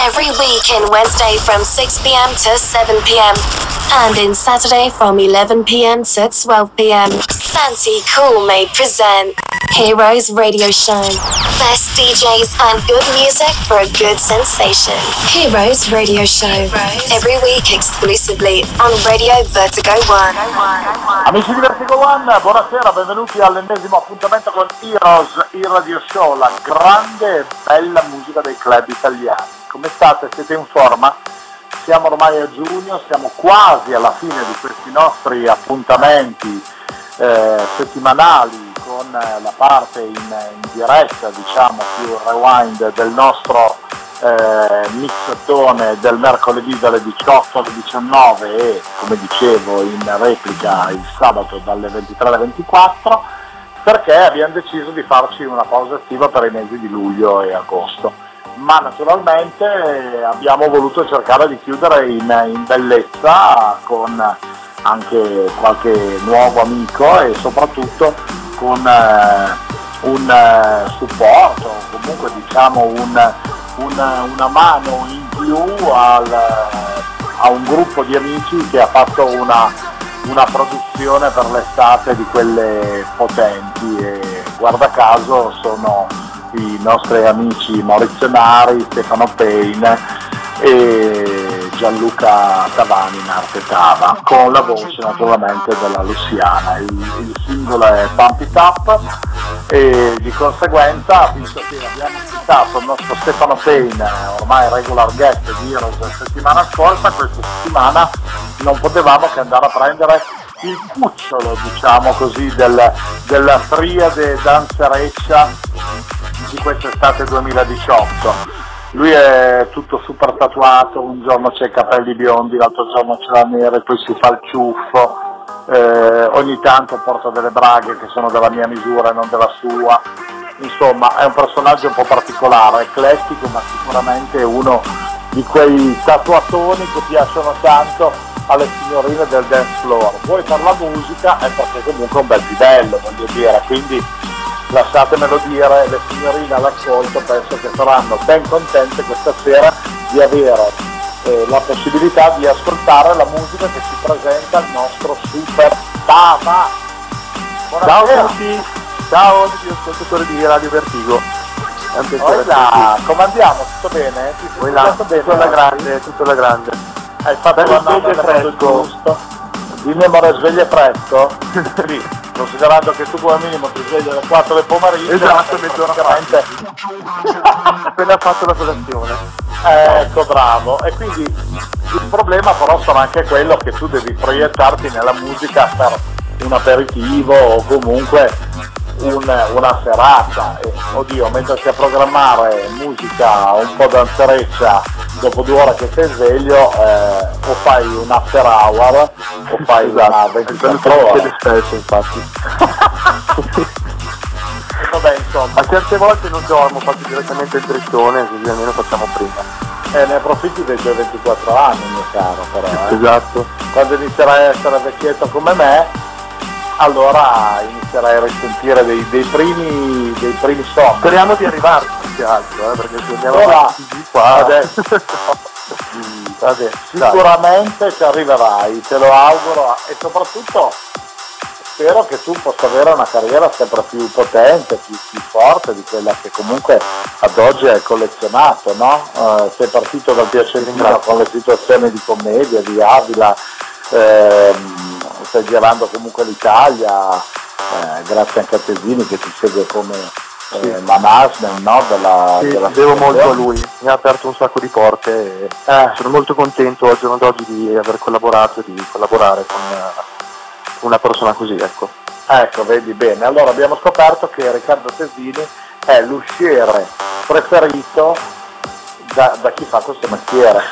Every week in Wednesday from 6 pm to 7 pm. And in Saturday from 11 pm to 12 pm. Santi Cool may present Heroes Radio Show. Best DJs and good music for a good sensation. Heroes Radio Show. Every week exclusively on Radio Vertigo One. Amici di Vertigo One, buonasera, benvenuti all'ennesimo appuntamento con Heroes, il radio show, la grande e bella musica dei club italiani. Come state? Siete in forma? Siamo ormai a giugno, siamo quasi alla fine di questi nostri appuntamenti eh, settimanali con eh, la parte in, in, diretta, diciamo più rewind del nostro eh, mixatone del mercoledì dalle 18 alle 19 e come dicevo in replica il sabato dalle 23 alle 24 perché abbiamo deciso di farci una pausa attiva per i mesi di luglio e agosto ma naturalmente abbiamo voluto cercare di chiudere in, in bellezza con anche qualche nuovo amico e soprattutto con eh, un eh, supporto, comunque diciamo un, un, una mano in più al, a un gruppo di amici che ha fatto una, una produzione per l'estate di quelle potenti. E guarda caso sono i nostri amici Maurizio Nari, Stefano Payne e Gianluca Tavani in arte Tava, con la voce naturalmente della Luciana. Il, il singolo è Pump It Up e di conseguenza, visto che abbiamo citato il nostro Stefano Payne, ormai regular guest di Heroes la settimana scorsa, questa settimana non potevamo che andare a prendere il cucciolo, diciamo così, del, della triade danzereccia di quest'estate 2018. Lui è tutto super tatuato, un giorno c'è i capelli biondi, l'altro giorno c'è la nera, poi si fa il ciuffo, eh, ogni tanto porta delle braghe che sono della mia misura e non della sua. Insomma, è un personaggio un po' particolare, eclettico, ma sicuramente uno di quei tatuatoni che piacciono tanto alle signorine del dance floor. Vuoi per la musica è perché comunque è un bel livello, voglio dire, quindi lasciatemelo dire, le signorine all'ascolto penso che saranno ben contente questa sera di avere eh, la possibilità di ascoltare la musica che ci presenta il nostro super Tama. Ciao a tutti, ciao amici ascoltatori di Radio Vertigo. Hola, come andiamo? Tutto bene? Ti sei là, bene? Tutto alla grande, tutto alla grande. Hai fatto la nave fresco? giusto? Dimmi amore, sveglia fresco? sì. Considerando che tu come minimo ti svegli alle 4 del pomeriggio esatto mezz'ora praticamente appena fatto la colazione ecco bravo. E quindi il problema però sarà anche quello che tu devi proiettarti nella musica per un aperitivo o comunque un, una serata. E, oddio mettersi a programmare musica un po' danzereccia dopo due ore che sei sveglio eh, o fai un after hour o fai esatto. una 24 ore. spesso infatti. Vabbè insomma. A certe volte non dormo faccio direttamente il drittone così almeno facciamo prima. Eh, ne approfitti dei tuoi 24 anni mio caro però eh. esatto. Quando inizierai a essere vecchietto come me allora inizierai a risentire dei, dei, primi, dei primi sogni. Speriamo di arrivarci più che altro, eh, perché se andiamo avanti qua adesso, vabbè, sicuramente ci arriverai, te lo auguro e soprattutto spero che tu possa avere una carriera sempre più potente, più, più forte di quella che comunque ad oggi hai collezionato, no? Uh, sei partito dal piacerino con le situazioni di commedia, di Avila, ehm, stai girando comunque l'Italia, eh, grazie anche a Tesini che ti segue come eh, sì. management no? della, sì, della devo molto a lui, mi ha aperto un sacco di porte e eh. sono molto contento al giorno d'oggi di aver collaborato e di collaborare con una persona così, ecco. Ecco, vedi bene. Allora abbiamo scoperto che Riccardo Tesini è l'usciere preferito da, da chi fa questo mestiere.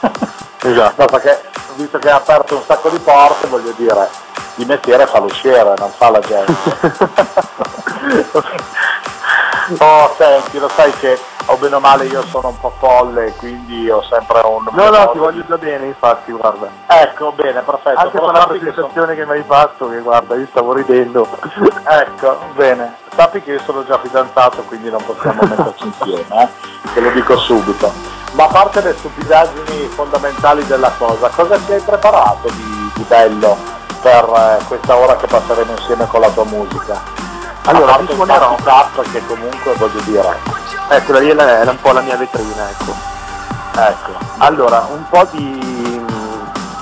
esatto. Perché visto che ha aperto un sacco di porte, voglio dire, di mestiere fa l'usciere, non fa la gente. oh, senti, lo sai che o bene o male io sono un po' folle, quindi ho sempre un... No, no, ti voglio già bene, infatti, guarda. Ecco, bene, perfetto. Anche per la presentazione che, che mi hai fatto, che guarda, io stavo ridendo. ecco, bene. Sappi che io sono già fidanzato, quindi non possiamo metterci insieme, eh? te lo dico subito. Ma a parte le stupidaggini fondamentali della cosa, cosa ti hai preparato di, di bello per eh, questa ora che passeremo insieme con la tua musica? Allora, vi suonerò. Tap che comunque voglio dire. Ecco, lì è, è un po' la mia vetrina, ecco. Ecco, allora, un po' di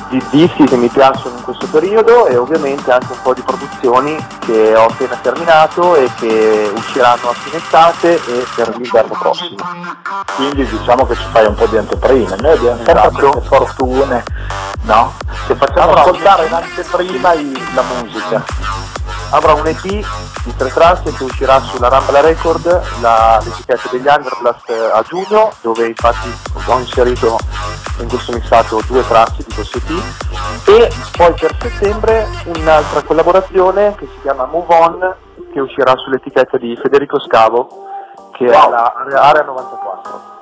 di dischi che mi piacciono in questo periodo e ovviamente anche un po' di produzioni che ho appena terminato e che usciranno a fine estate e per l'inverno prossimo. Quindi diciamo che ci fai un po' di anteprime, noi abbiamo esatto. queste fortune, no? Che facciamo ascoltare in anteprima la musica avrà un EP di tre tracce che uscirà sulla Rambla Record, la, l'etichetta degli Underblast a giugno, dove infatti ho inserito in questo mixato due tracce di questo EP e poi per settembre un'altra collaborazione che si chiama Move On che uscirà sull'etichetta di Federico Scavo che wow. è la Area 94.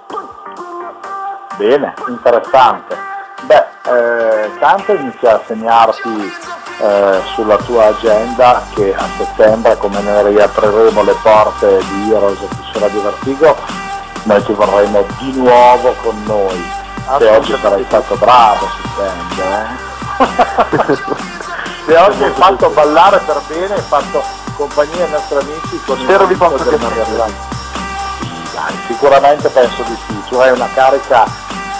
Bene, interessante. Beh, eh, tanto inizia a segnarti eh, sulla tua agenda che a settembre come ne riapriremo le porte di Heroes su Radio Vertigo noi ti vorremmo di nuovo con noi. Se oggi sarai stato bravo sente eh? se oggi hai fatto ballare per bene hai fatto compagnia ai nostri amici con spero vi posso che dai, sicuramente penso di sì. Tu hai una carica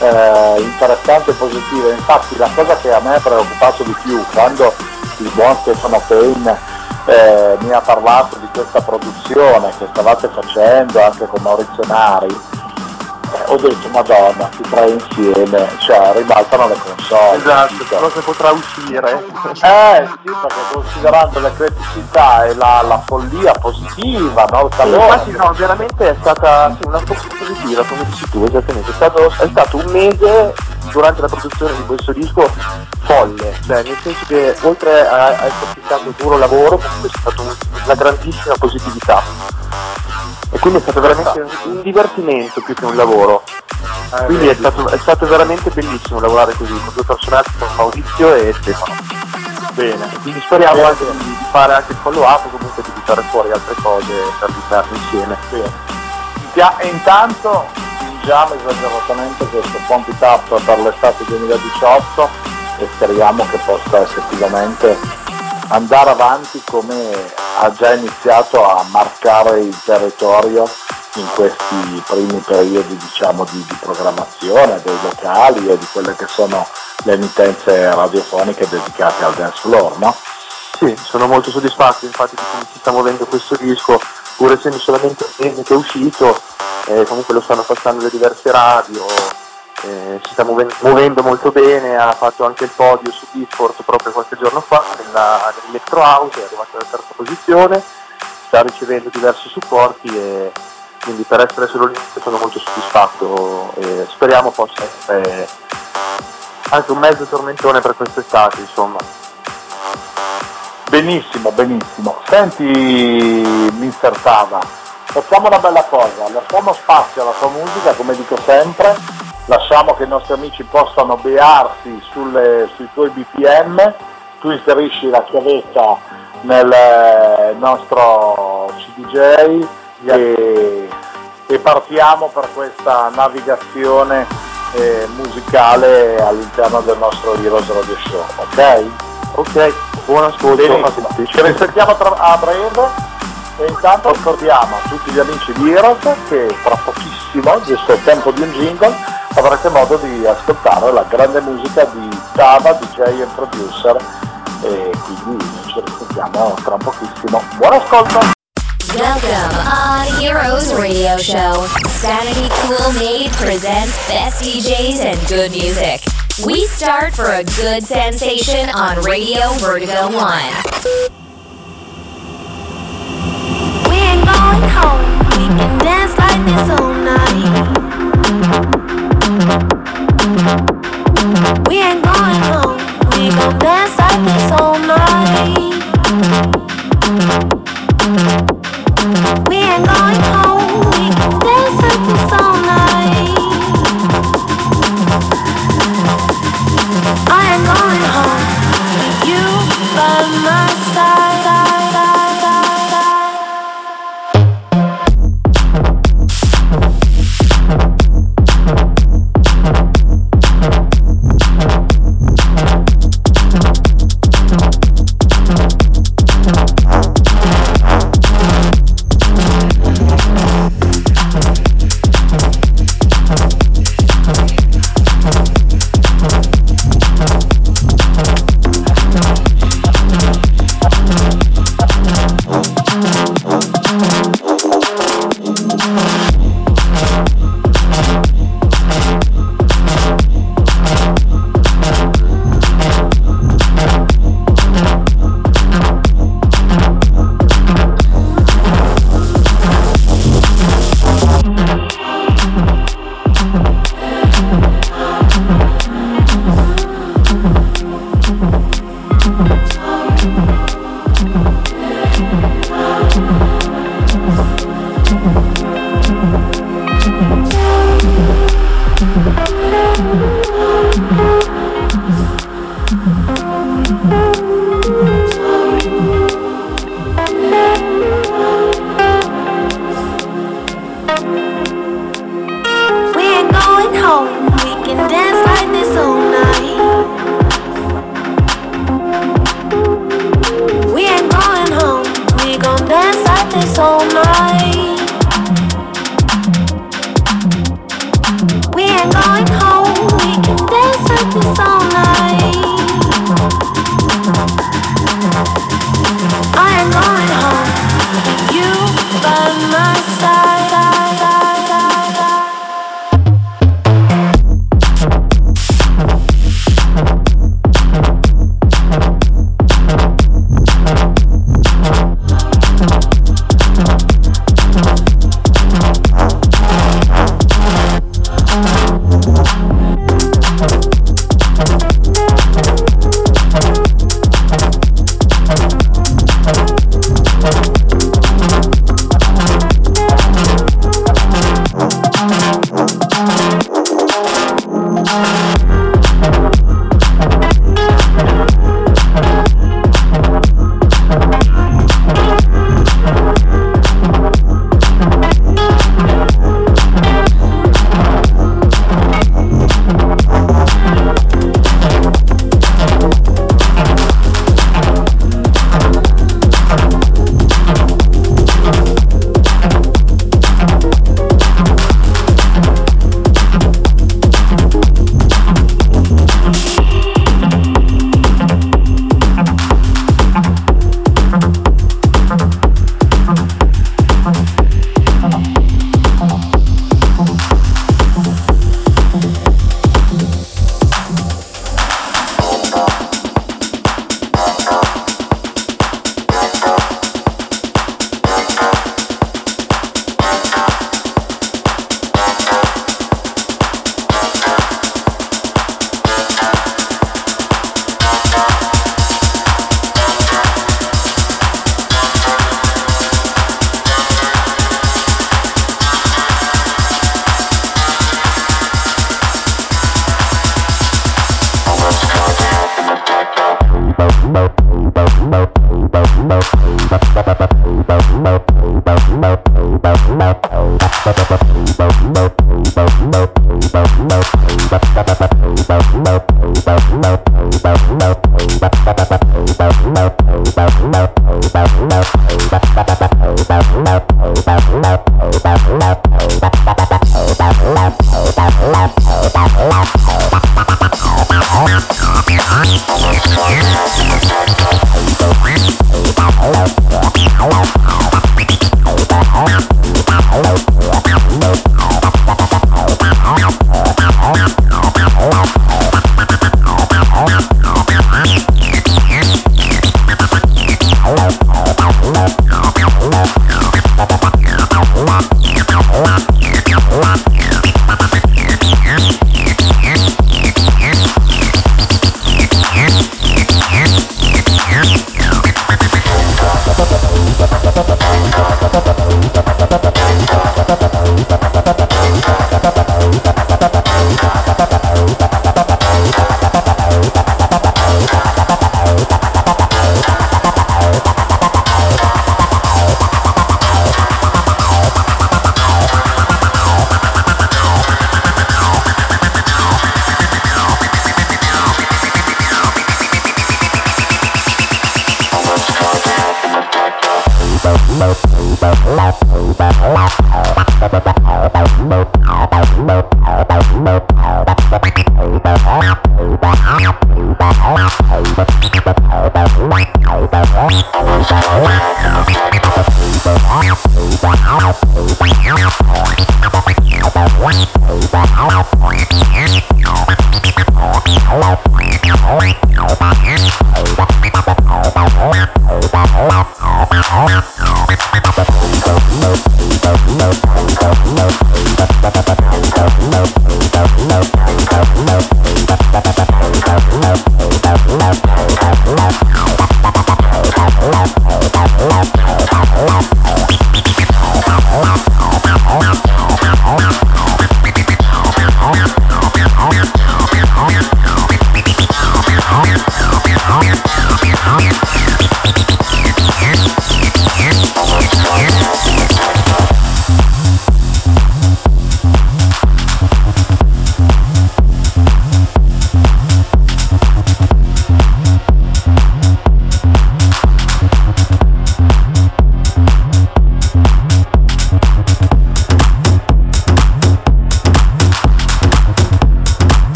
eh, interessante e positiva. Infatti la cosa che a me ha preoccupato di più quando il buon Stefano Payne eh, mi ha parlato di questa produzione che stavate facendo anche con Maurizio Nari, ho detto Madonna, ti tre insieme, cioè ribaltano le console. Esatto, cosa potrà uscire. Eh sì, perché considerando le criticità e la, la follia positiva, no? Il calore. Infatti no, veramente è stata sì, una cosa positiva, come dici tu, esattamente. È stato, è stato un mese durante la produzione di questo disco folle, cioè nel senso che oltre a, esserci stato duro lavoro, comunque è stata una grandissima positività e quindi è stato veramente un divertimento più che un lavoro. Eh, quindi è stato, è stato, veramente bellissimo lavorare così con due personaggi, con Maurizio e Stefano. Bene. Quindi speriamo anche di, di, fare anche il follow up comunque di buttare fuori altre cose per l'inverno insieme. Bene. E intanto fingiamo esageratamente questo Pump It Up per l'estate 2018 e speriamo che possa effettivamente andare avanti come ha già iniziato a marcare il territorio in questi primi periodi diciamo, di, di, programmazione dei locali e di quelle che sono le emittenze radiofoniche dedicate al dance floor, no? Sì, sono molto soddisfatto infatti come si sta muovendo questo disco, pur essendo solamente un mese che è uscito, eh, comunque lo stanno passando le diverse radio, eh, si sta muovendo, muovendo, molto bene, ha fatto anche il podio su Discord proprio qualche giorno fa nella, nell'Electro House, è arrivato alla terza posizione, sta ricevendo diversi supporti e quindi per essere solo l'inizio sono molto soddisfatto e speriamo possa essere anche un mezzo tormentone per quest'estate insomma. Benissimo, benissimo. Senti Mister Tava, facciamo una bella cosa, lasciamo spazio alla tua musica come dico sempre lasciamo che i nostri amici possano bearsi sulle, sui tuoi BPM, tu inserisci la chiavetta nel eh, nostro CDJ e, e partiamo per questa navigazione eh, musicale all'interno del nostro Heroes Radio Show, ok? Ok, buon ascolto. Ci risentiamo tra, a breve e intanto ricordiamo a tutti gli amici di Heroes che tra pochissimo, giusto il tempo di un jingle, avrete modo di ascoltare la grande musica di Tava, DJ e producer e quindi ci risentiamo tra pochissimo. Buon ascolto! Welcome on Heroes Radio Show. Sanity Cool Made presents best DJs and good music. We start for a good sensation on Radio Vertigo 1. We ain't going home.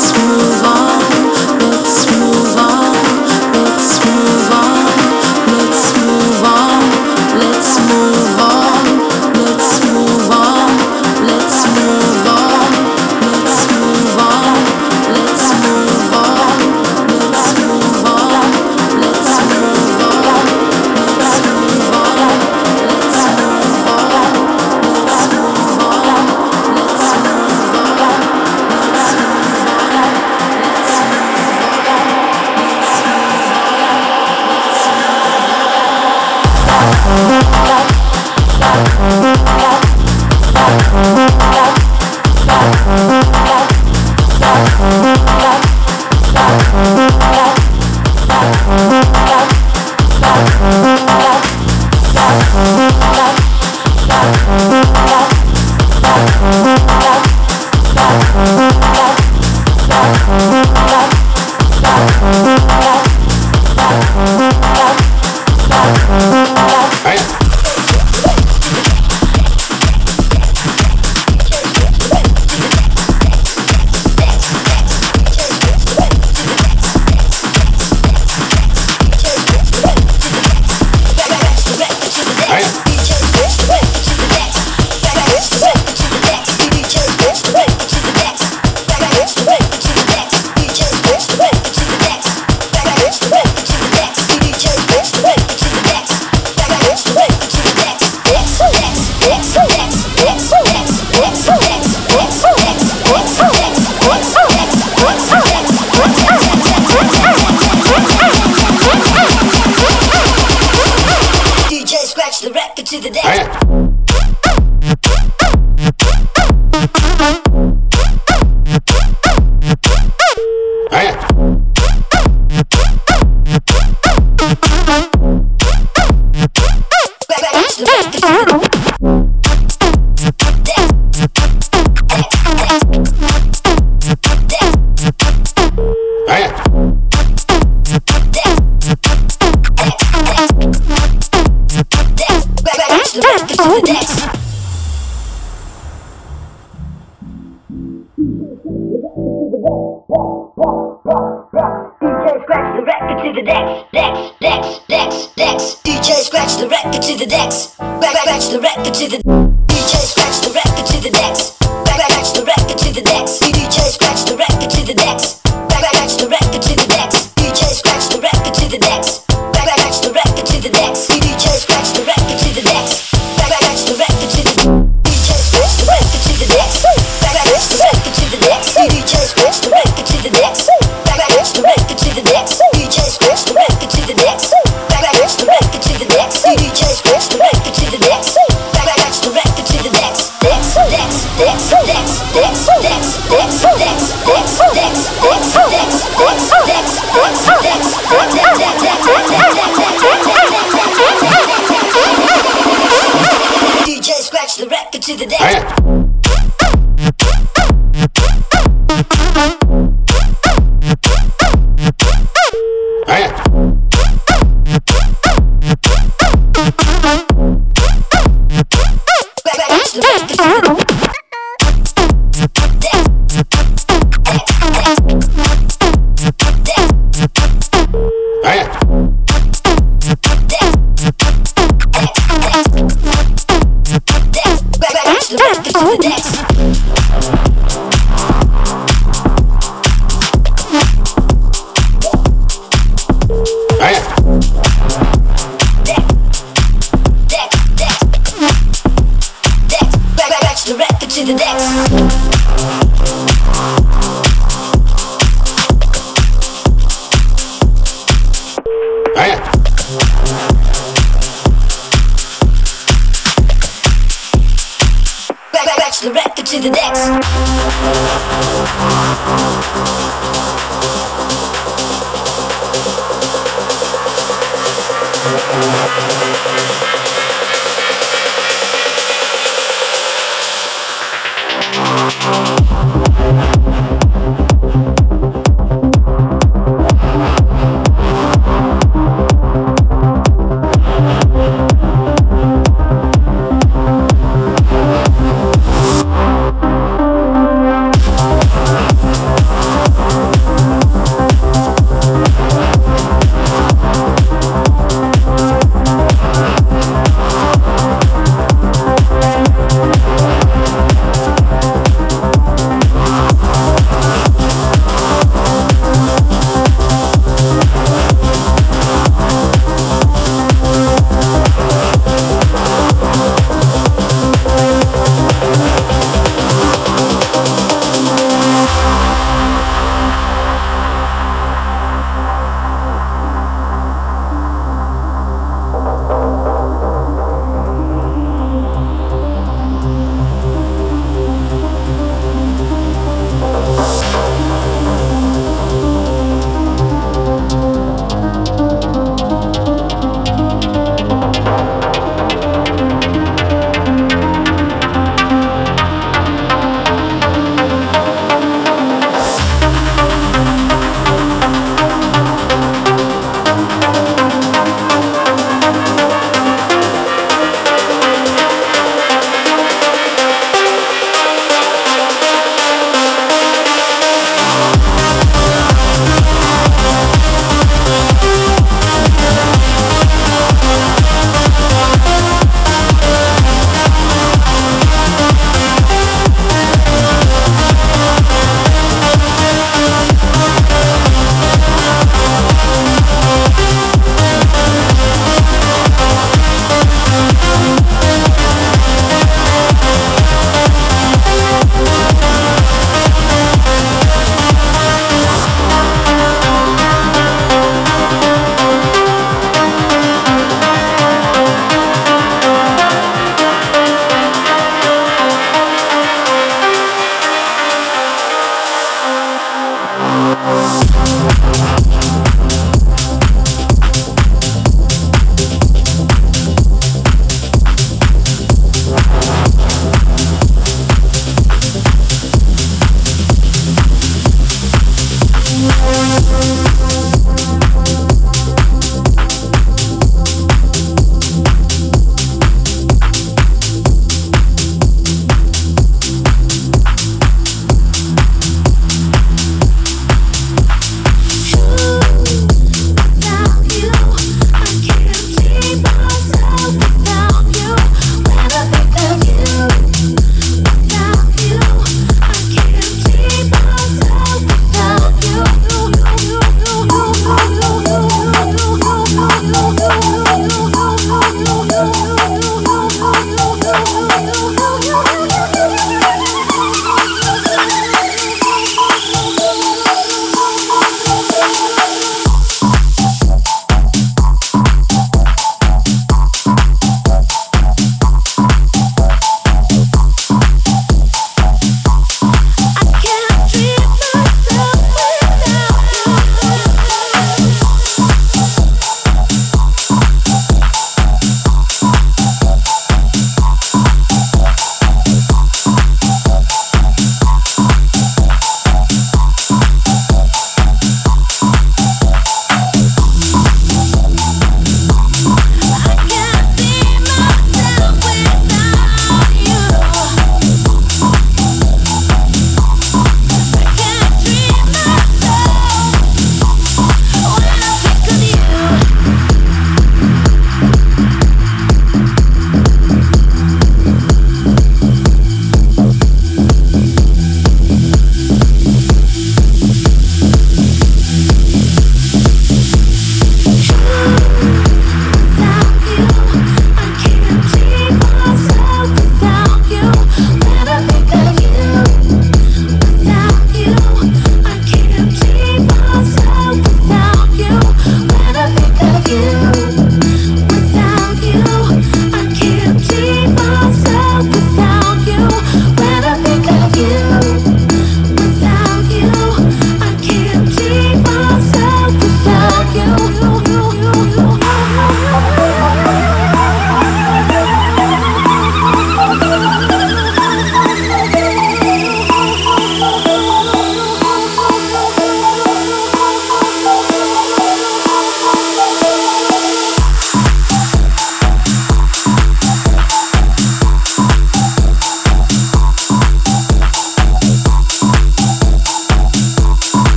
Let's move on.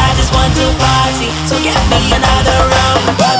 I just want to party, so get me another round.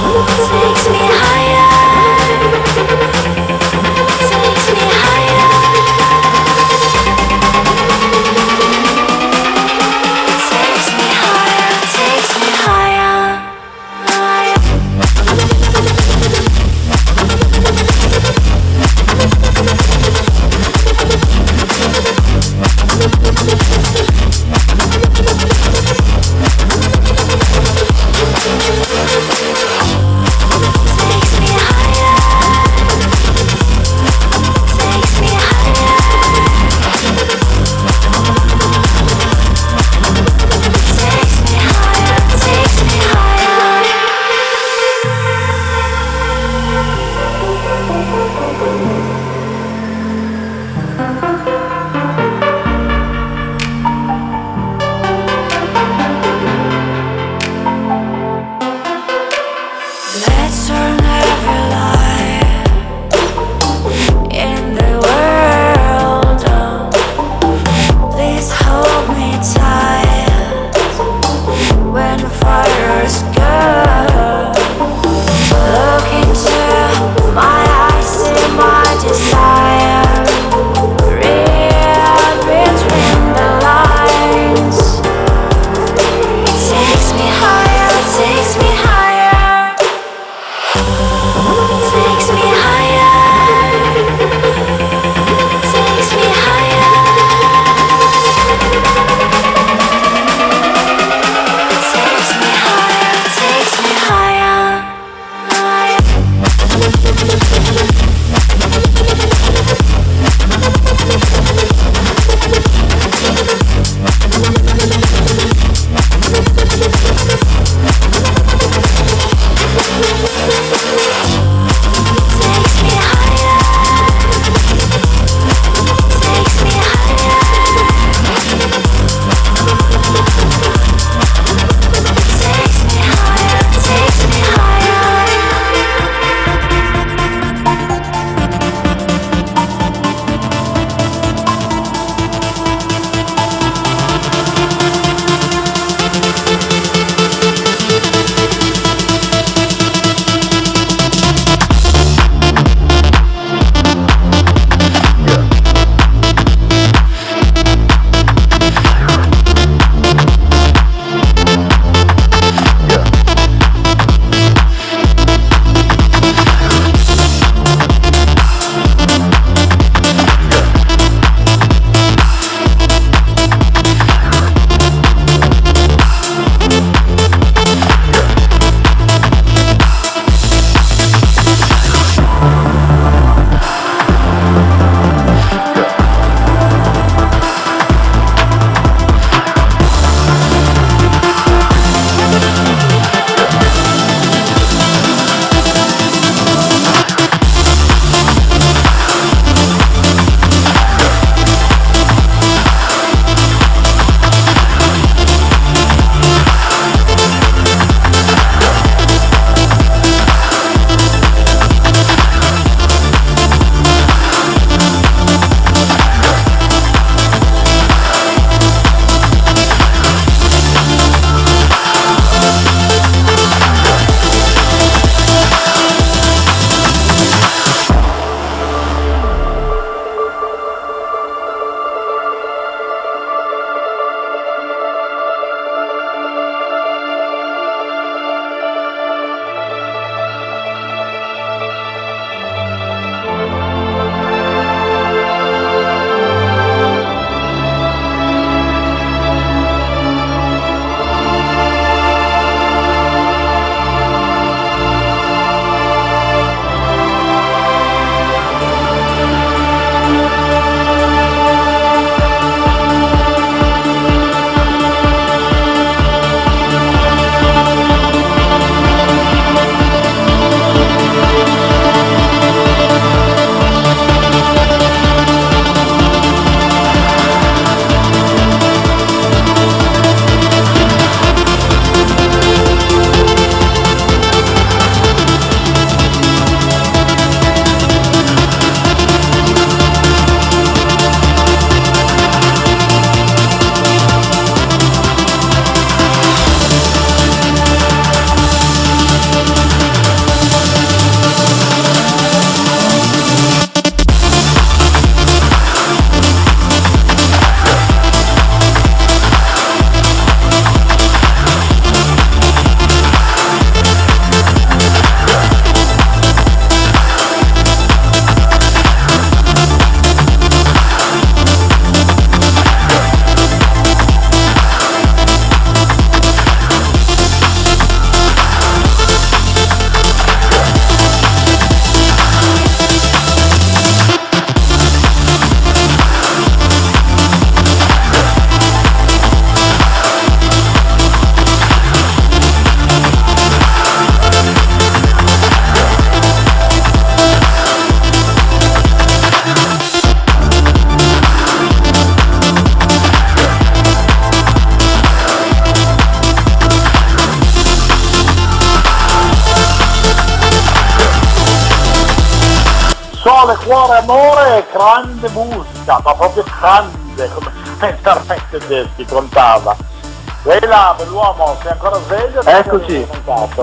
Takes me higher. Grande musica, ma proprio grande, come veramente Tedeschi contava. Eila, bell'uomo, sei ancora sveglio? Eccoci.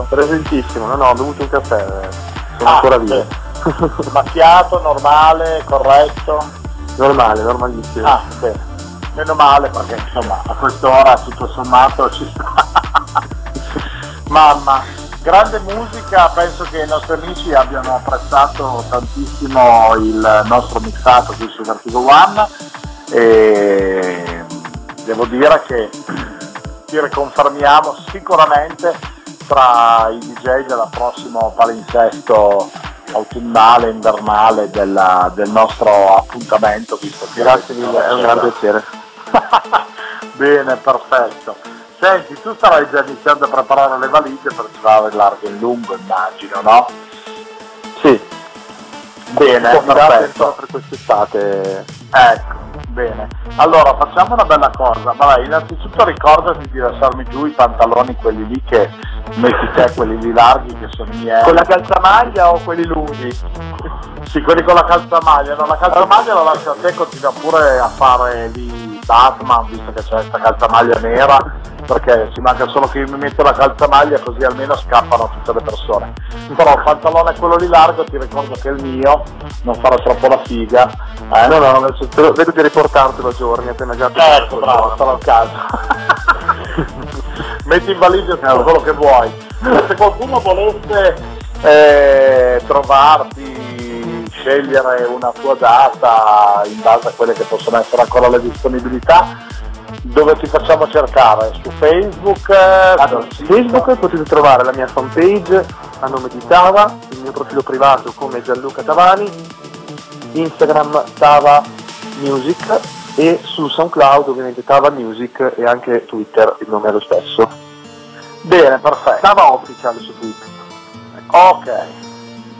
Presentissimo, no no, ho bevuto un caffè, sono Ah, ancora via. sì. Macchiato, normale, corretto? normale, normalissimo. Ah, bene. Meno male perché insomma a quest'ora tutto sommato ci sta. Mamma, grande musica, penso che i nostri amici abbiano apprezzato tantissimo il nostro mixato qui su Vertigo One e devo dire che ci riconfermiamo sicuramente tra i DJ del prossimo palinsesto autunnale, invernale della- del nostro appuntamento, visto che Grazie mille, è un gran piacere. Bene, perfetto. Senti, tu starai già iniziando a preparare le valigie per girare largo e lungo, immagino, no? Sì, Bene, convidate perfetto. per quest'estate. Ecco, bene. Allora, facciamo una bella cosa. Vabbè, innanzitutto ricordati di lasciarmi giù i pantaloni, quelli lì che metti te, quelli lì larghi, che sono i miei. Con la calzamaglia o quelli lunghi? Sì, quelli con la calzamaglia. No, la calzamaglia la lascio a te, continua pure a fare lì Batman, visto che c'è questa calzamaglia nera, perché ci manca solo che io mi metto la calzamaglia così almeno scappano tutte le persone. Però il pantalone quello lì largo, ti ricordo che è il mio, non farò troppo la figa. Eh? No, no, lo- vedo di riportartelo a giorni appena già Ecco, bravo, sarà il caso. Metti in valigia tutto quello che vuoi. Se qualcuno volesse eh, trovarti, scegliere una tua data in base a quelle che possono essere ancora le disponibilità, dove ti facciamo cercare? Su Facebook? Allora, su? Facebook potete trovare la mia fanpage a nome di Tava, il mio profilo privato come Gianluca Tavani, Instagram Tava Music e su SoundCloud ovviamente Tava Music e anche Twitter il nome è lo stesso. Bene, perfetto. Tava Official su Twitter. Ok,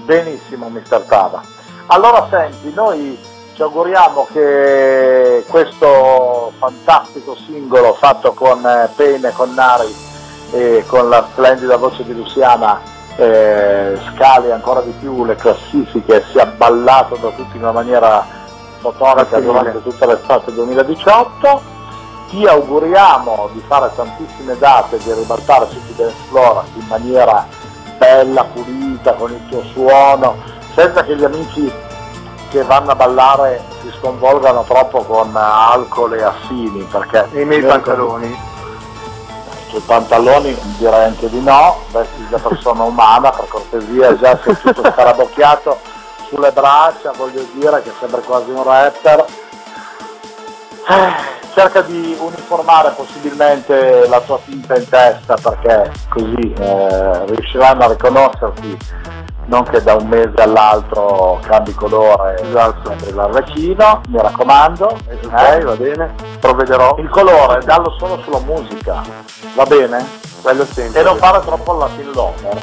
benissimo Mister Tava. Allora senti, noi ci auguriamo che questo fantastico singolo fatto con eh, Pene, con Nari e con la splendida voce di Luciana eh, scali ancora di più le classifiche, sia ballato da tutti in una maniera fotonica durante tutta l'estate 2018 ti auguriamo di fare tantissime date, di ribaltare tutti dance floor in maniera bella, pulita, con il tuo suono, senza che gli amici che vanno a ballare si sconvolgano troppo con alcol e affini, perché E i miei pantaloni. sui pantaloni direi anche di no, vesti da persona umana, per cortesia, già sei tutto scarabocchiato sulle braccia, voglio dire che sembra quasi un rapper. Eh, cerca di uniformare possibilmente la tua tinta in testa perché così eh, riusciranno a riconoscerti non che da un mese all'altro cambi colore Esatto. sembri l'arlecchino, mi raccomando, Ok, eh? va bene, provvederò. il colore dallo solo sulla musica, va bene? Quello sempre. E non fare troppo il Latin Lover,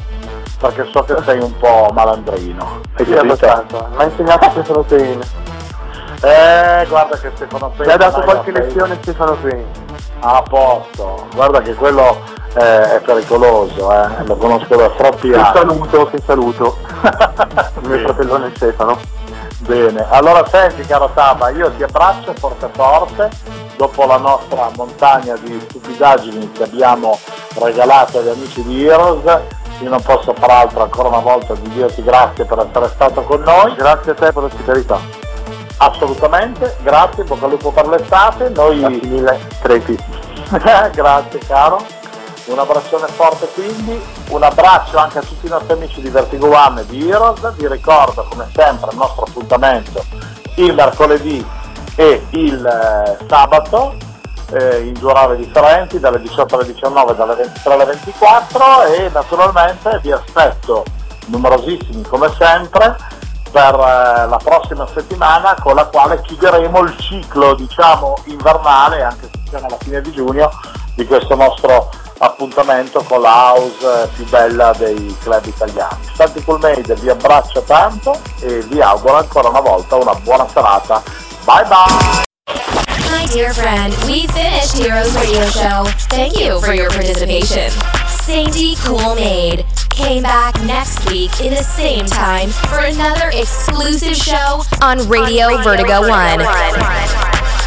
perché so che sei un po' malandrino. Hai Sì, abbastanza. Mi ha insegnato Stefano Payne. Eh, guarda che Stefano Pena Mi ha dato qualche lezione Stefano Payne. A posto, guarda che quello eh, è pericoloso, eh, lo conosco da troppi anni. saluto, che saluto. Il mio fratellone Stefano. Bene, allora senti caro Taba, io ti abbraccio forte forte dopo la nostra montagna di stupidaggini che abbiamo regalato agli amici di Heroes. Io non posso far altro ancora una volta di dirti grazie per essere stato con noi. Grazie a te per l'ospitalità. Assolutamente, grazie, bocca al lupo per l'estate. Grazie Noi mille, crepi. grazie caro. Un abbraccione forte quindi, un abbraccio anche a tutti i nostri amici di Vertigo One e di Heroes, vi ricordo come sempre il nostro appuntamento il mercoledì e il eh, sabato eh, in due orari differenti dalle 18 alle 19 dalle 23 alle 24 e naturalmente vi aspetto numerosissimi come sempre per eh, la prossima settimana con la quale chiuderemo il ciclo diciamo invernale anche se siamo alla fine di giugno di questo nostro appuntamento con la house eh, più bella dei club italiani. Santi Coolmade vi abbraccio tanto e vi auguro ancora una volta una buona serata. Bye bye! My dear friend, we finished Heroes Radio Show. Thank you for your participation. Sainty Cool Made. came back next week in the same time for another exclusive show on Radio, Vertigo, One.